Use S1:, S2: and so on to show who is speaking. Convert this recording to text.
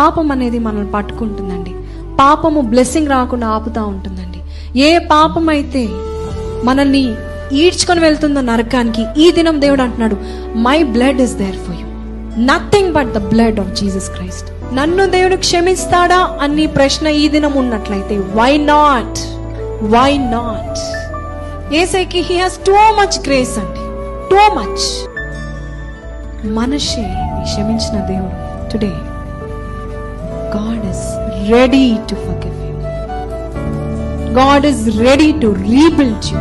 S1: పాపం అనేది మనల్ని పట్టుకుంటుందండి. పాపము బ్లెస్సింగ్ రాకుండా ఆపుతా ఉంటుందండి. ఏ పాపం అయితే మనల్ని ఈడ్చుకొని వెళ్తుందో నరకానికి ఈ దినం దేవుడు అంటున్నాడు my blood is there for you nothing but the blood of Jesus Christ నన్ను దేవుడు క్షమిస్తాడా? అని ప్రశ్న ఈ దినం ఉన్నట్లయితే వై నాట్ వై నాట్ ఏసైకి he has too much grace అండి. టూ మచ్ మనషే క్షమించిన దేవుడు. Today God is ready to forgive you. God is ready to rebuild you.